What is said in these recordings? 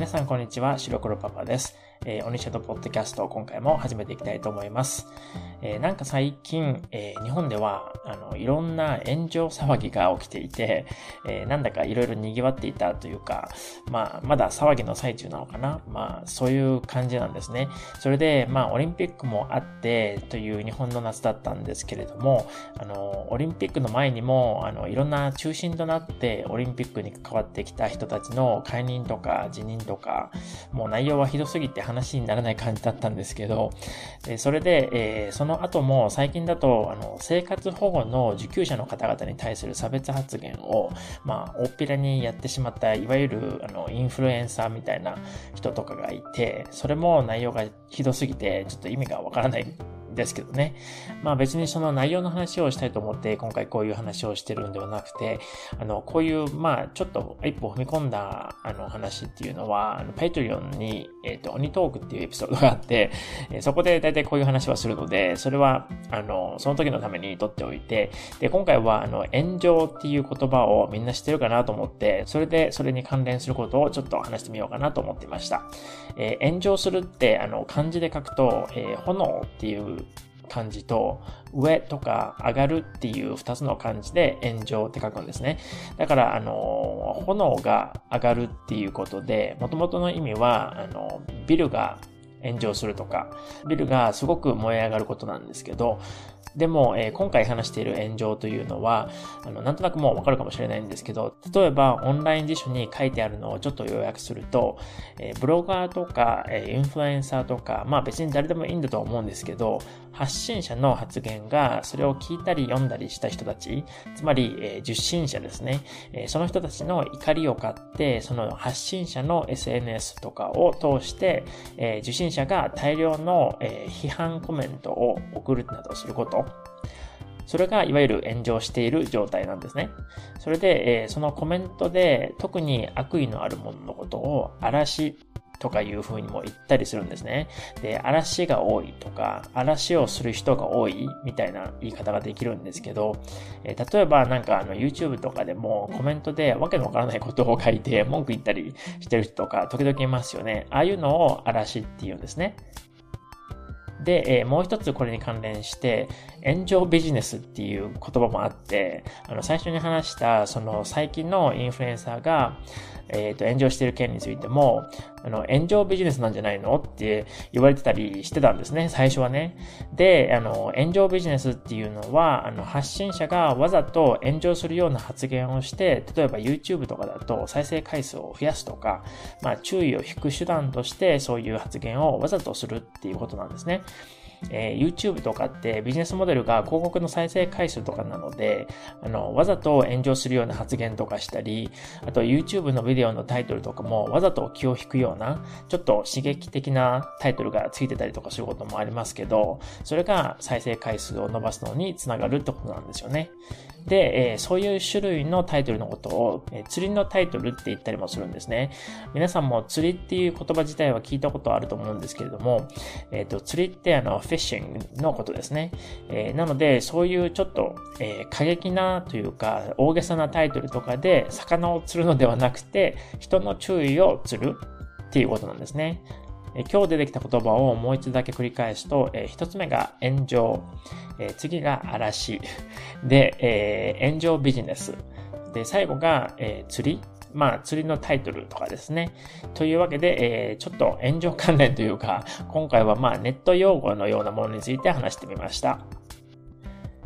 皆さんこんにちは、白黒パパです。えー、オニシャドポッドキャストを今回も始めていきたいと思います。えー、なんか最近、えー、日本では、あの、いろんな炎上騒ぎが起きていて、えー、なんだかいろいろ賑わっていたというか、まあ、まだ騒ぎの最中なのかなまあ、そういう感じなんですね。それで、まあ、オリンピックもあってという日本の夏だったんですけれども、あの、オリンピックの前にも、あの、いろんな中心となってオリンピックに関わってきた人たちの解任とか辞任とかか、もう内容はひどすぎて話にならない感じだったんですけど、それで、え、その後も最近だと、あの、生活保護の受給者の方々に対する差別発言を、まあ、大っぴらにやってしまった、いわゆる、あの、インフルエンサーみたいな人とかがいて、それも内容がひどすぎて、ちょっと意味がわからないですけどね。まあ別にその内容の話をしたいと思って今回こういう話をしてるんではなくて、あの、こういう、まあちょっと一歩踏み込んだあの話っていうのは、あの、Patreon に、えっ、ー、と、鬼トークっていうエピソードがあって、えそこで大体こういう話はするので、それは、あの、その時のために取っておいて、で、今回はあの、炎上っていう言葉をみんな知ってるかなと思って、それでそれに関連することをちょっと話してみようかなと思っていました。えー、炎上するって、あの、漢字で書くと、えー、炎っていう漢字と、上とか上がるっていう二つの漢字で炎上って書くんですね。だから、あの、炎が上がるっていうことで、元々の意味は、あの、ビルが炎上するとか、ビルがすごく燃え上がることなんですけど、でも、えー、今回話している炎上というのは、あの、なんとなくもうわかるかもしれないんですけど、例えばオンライン辞書に書いてあるのをちょっと要約すると、えー、ブロガーとか、えー、インフルエンサーとか、まあ別に誰でもいいんだと思うんですけど、発信者の発言が、それを聞いたり読んだりした人たち、つまり、えー、受信者ですね、えー、その人たちの怒りを買って、その発信者の SNS とかを通して、えー、受信者が大量の、えー、批判コメントを送るなどすること。とそれがいわゆる炎上している状態なんですね。それで、え、そのコメントで特に悪意のあるもののことを嵐とかいう風にも言ったりするんですね。で、嵐が多いとか、嵐をする人が多いみたいな言い方ができるんですけど、え、例えばなんかあの YouTube とかでもコメントでわけのわからないことを書いて文句言ったりしてる人とか時々いますよね。ああいうのを嵐って言うんですね。で、えー、もう一つこれに関連して、炎上ビジネスっていう言葉もあって、あの、最初に話した、その最近のインフルエンサーが、えっ、ー、と、炎上してる件についても、あの、炎上ビジネスなんじゃないのって言われてたりしてたんですね、最初はね。で、あの、炎上ビジネスっていうのは、あの、発信者がわざと炎上するような発言をして、例えば YouTube とかだと再生回数を増やすとか、まあ、注意を引く手段としてそういう発言をわざとするっていうことなんですね。えー、YouTube とかってビジネスモデルが広告の再生回数とかなので、あの、わざと炎上するような発言とかしたり、あと YouTube のビデオのタイトルとかもわざと気を引くような、ちょっと刺激的なタイトルがついてたりとかすることもありますけど、それが再生回数を伸ばすのにつながるってことなんですよね。で、えー、そういう種類のタイトルのことを、えー、釣りのタイトルって言ったりもするんですね。皆さんも釣りっていう言葉自体は聞いたことあると思うんですけれども、えっ、ー、と、釣りってあの、フィッシングのことですね。え、なので、そういうちょっと、え、過激なというか、大げさなタイトルとかで魚を釣るのではなくて、人の注意を釣るっていうことなんですね。え今日出てきた言葉をもう一度だけ繰り返すと、え一つ目が炎上、え次が嵐、で、え、炎上ビジネス、で、最後が、え、釣り、まあ、釣りのタイトルとかですね。というわけで、えー、ちょっと炎上関連というか、今回はまあ、ネット用語のようなものについて話してみました。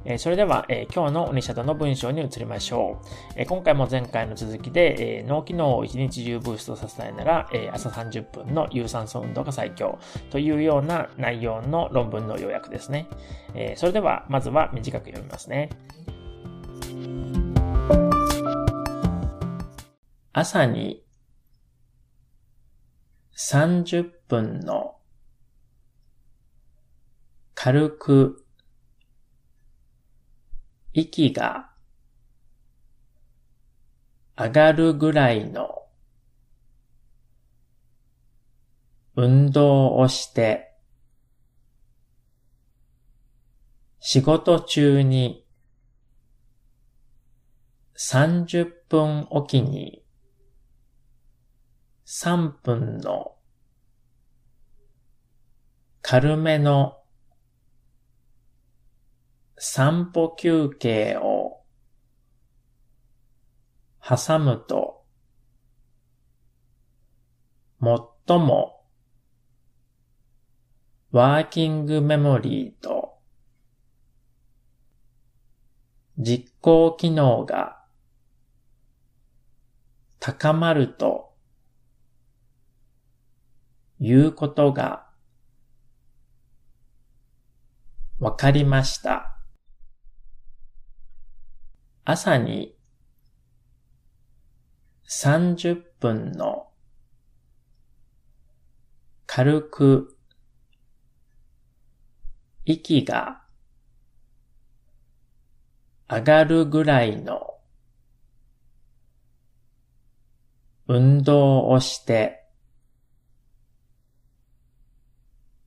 えそれでは、え今日のオニシャドの文章に移りましょう。え今回も前回の続きで、え脳機能を一日中ブーストさせたいなら、え朝30分の有酸素運動が最強というような内容の論文の要約ですね。えそれでは、まずは短く読みますね。朝に30分の軽く息が上がるぐらいの運動をして仕事中に30分おきに3分の軽めの散歩休憩を挟むと最もワーキングメモリーと実行機能が高まるということがわかりました。朝に30分の軽く息が上がるぐらいの運動をして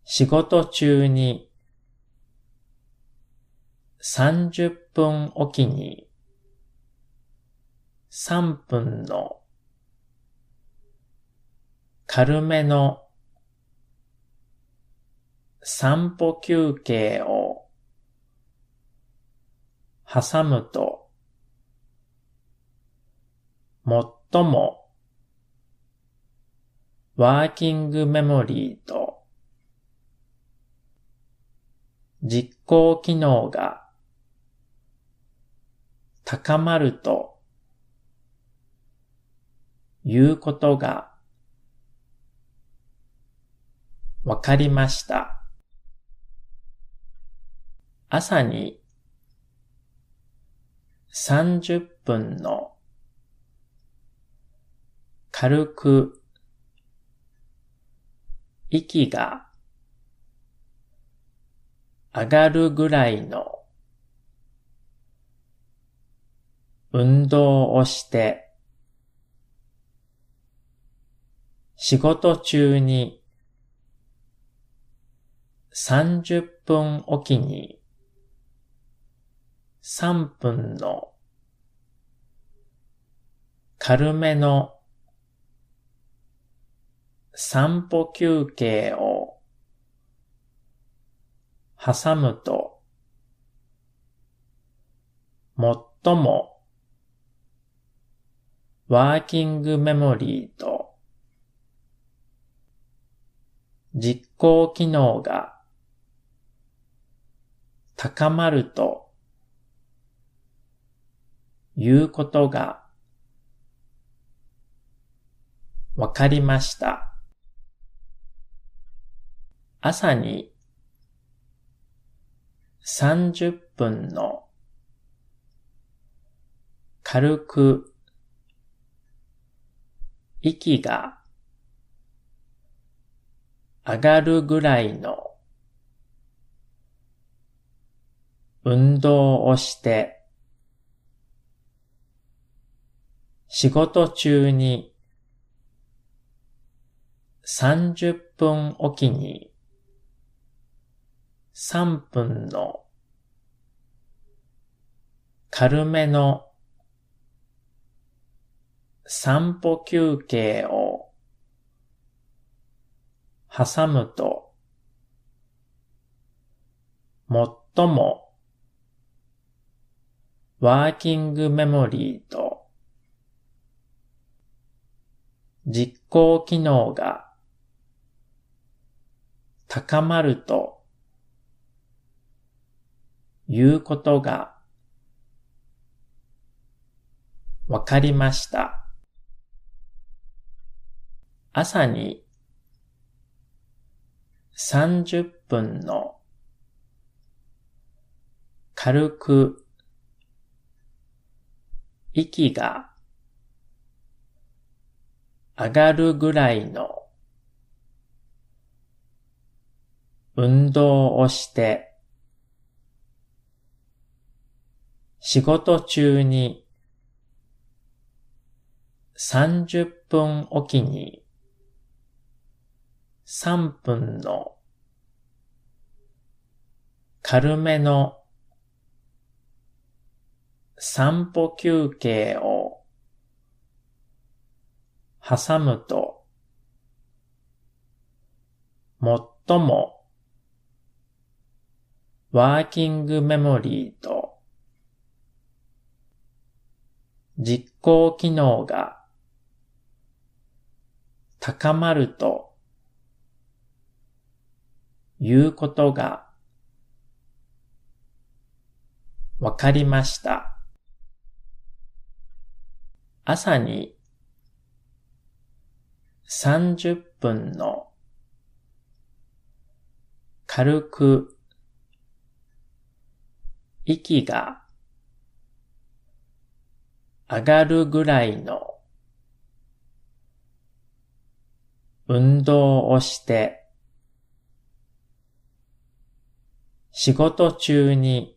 仕事中に30分おきに3分の軽めの散歩休憩を挟むと、最もワーキングメモリーと実行機能が高まるということがわかりました。朝に30分の軽く息が上がるぐらいの運動をして仕事中に30分おきに3分の軽めの散歩休憩を挟むと最もワーキングメモリーと実行機能が高まるということがわかりました。朝に30分の軽く息が上がるぐらいの運動をして仕事中に30分おきに3分の軽めの散歩休憩を挟むと最もワーキングメモリーと実行機能が高まるということがわかりました。朝に30分の軽く息が上がるぐらいの運動をして仕事中に30分おきに3分の軽めの散歩休憩を挟むと最もワーキングメモリーと実行機能が高まるということがわかりました。朝に30分の軽く息が上がるぐらいの運動をして仕事中に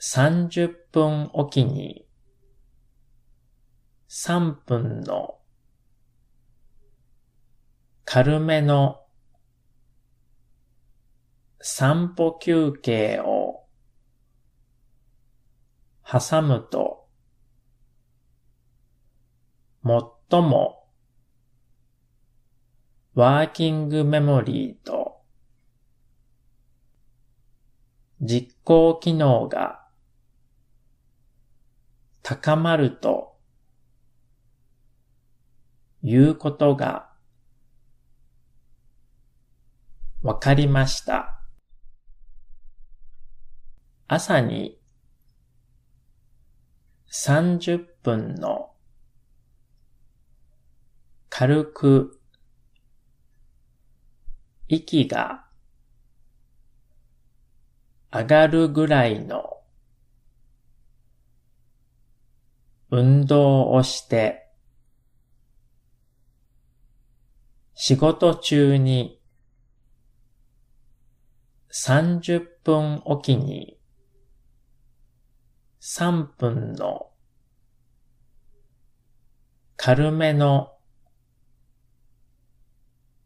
30分おきに3分の軽めの散歩休憩を挟むと最もワーキングメモリーと実行機能が高まるということがわかりました。朝に30分の軽く息が上がるぐらいの運動をして仕事中に30分おきに3分の軽めの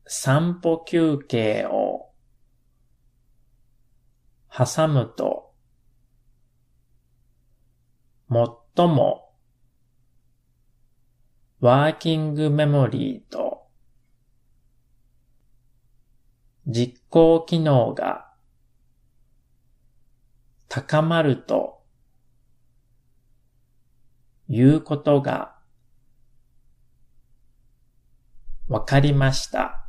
散歩休憩を挟むと最もワーキングメモリーと実行機能が高まるということがわかりました。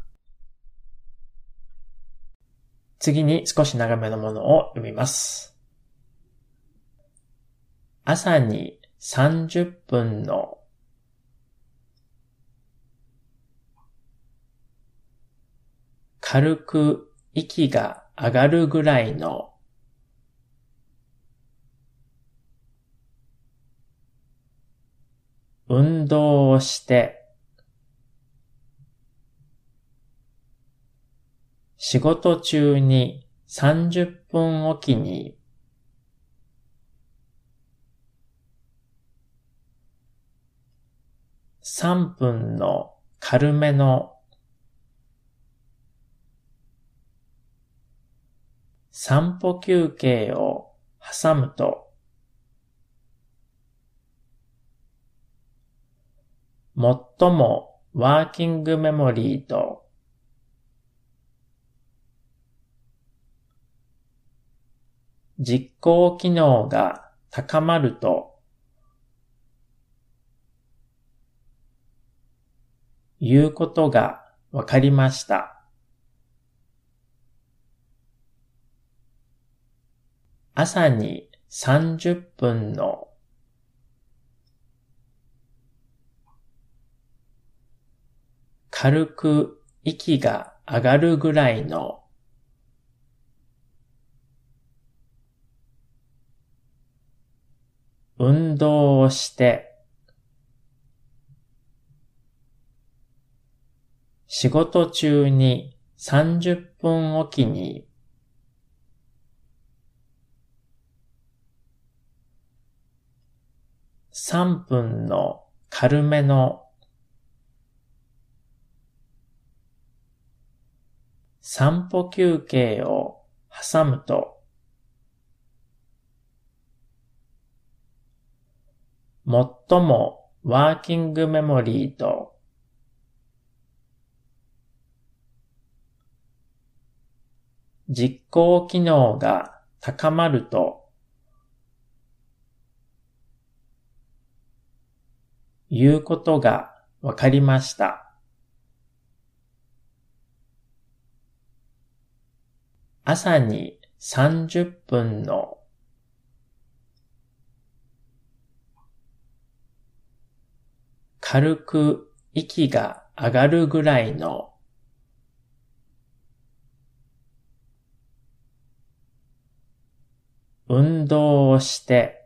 次に少し長めのものを読みます。朝に30分の軽く息が上がるぐらいの運動をして仕事中に30分おきに3分の軽めの散歩休憩を挟むと、最もワーキングメモリーと実行機能が高まるということがわかりました。朝に30分の軽く息が上がるぐらいの運動をして仕事中に30分おきに3分の軽めの散歩休憩を挟むと最もワーキングメモリーと実行機能が高まるということがわかりました。朝に30分の軽く息が上がるぐらいの運動をして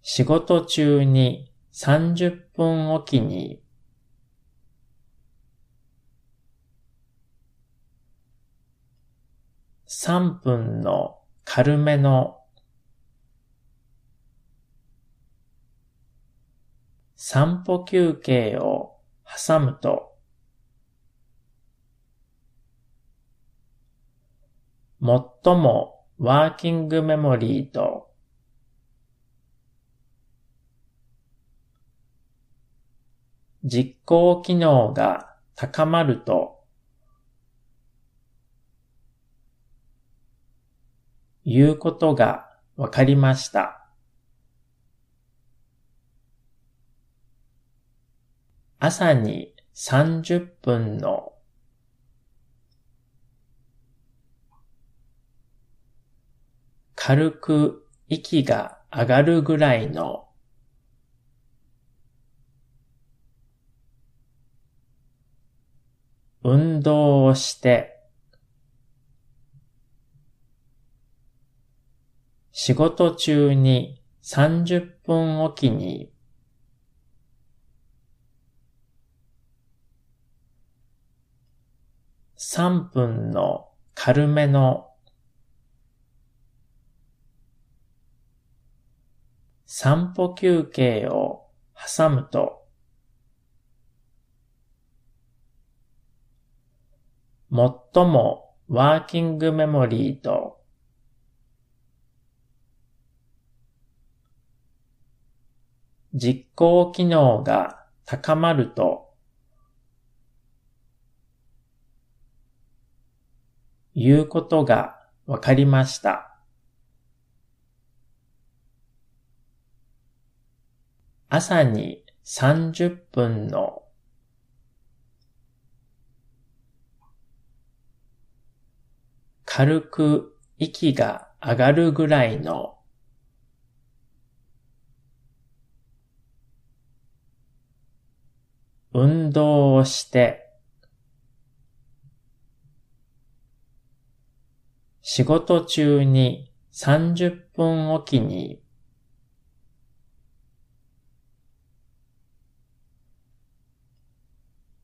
仕事中に30分おきに3分の軽めの散歩休憩を挟むと最もワーキングメモリーと実行機能が高まるということがわかりました。朝に30分の軽く息が上がるぐらいの運動をして仕事中に30分おきに3分の軽めの散歩休憩を挟むと最もワーキングメモリーと実行機能が高まるということがわかりました。朝に30分の軽く息が上がるぐらいの運動をして仕事中に30分おきに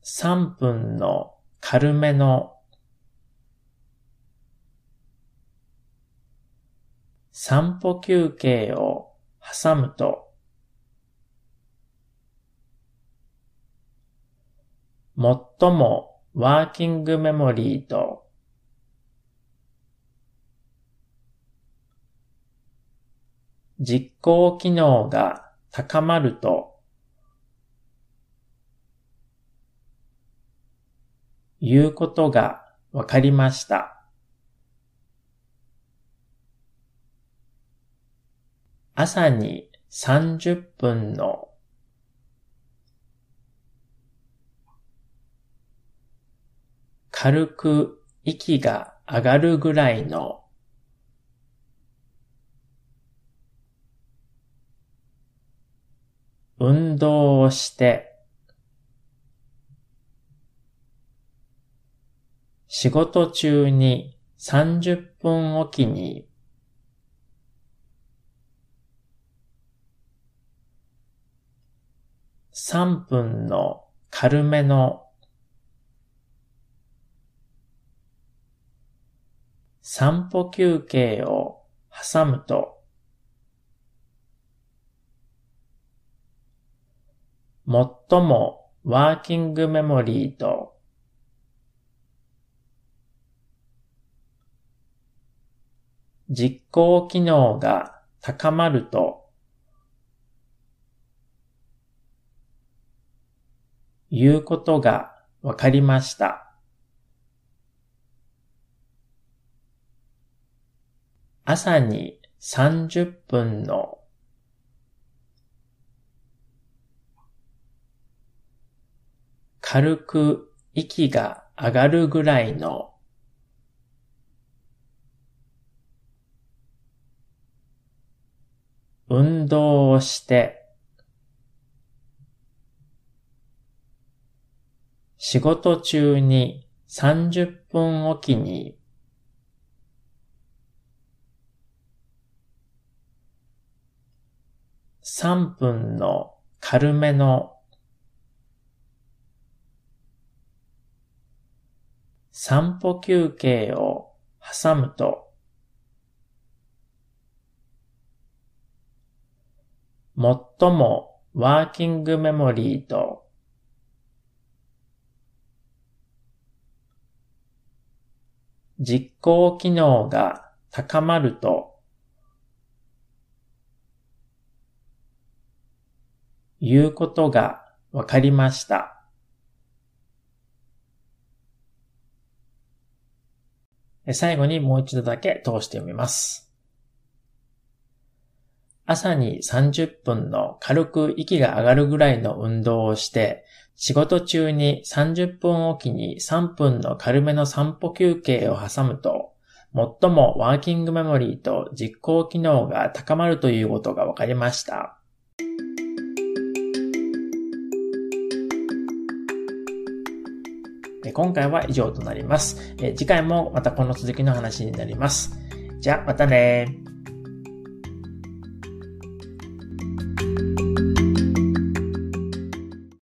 3分の軽めの散歩休憩を挟むと最もワーキングメモリーと実行機能が高まるということがわかりました。朝に30分の軽く息が上がるぐらいの運動をして仕事中に30分おきに3分の軽めの散歩休憩を挟むと最もワーキングメモリーと実行機能が高まるということがわかりました。朝に30分の軽く息が上がるぐらいの運動をして仕事中に30分おきに3分の軽めの散歩休憩を挟むと最もワーキングメモリーと実行機能が高まるということがわかりました。最後にもう一度だけ通してみます。朝に30分の軽く息が上がるぐらいの運動をして、仕事中に30分おきに3分の軽めの散歩休憩を挟むと、最もワーキングメモリーと実行機能が高まるということが分かりました。今回は以上となります。次回もまたこの続きの話になります。じゃあ、またね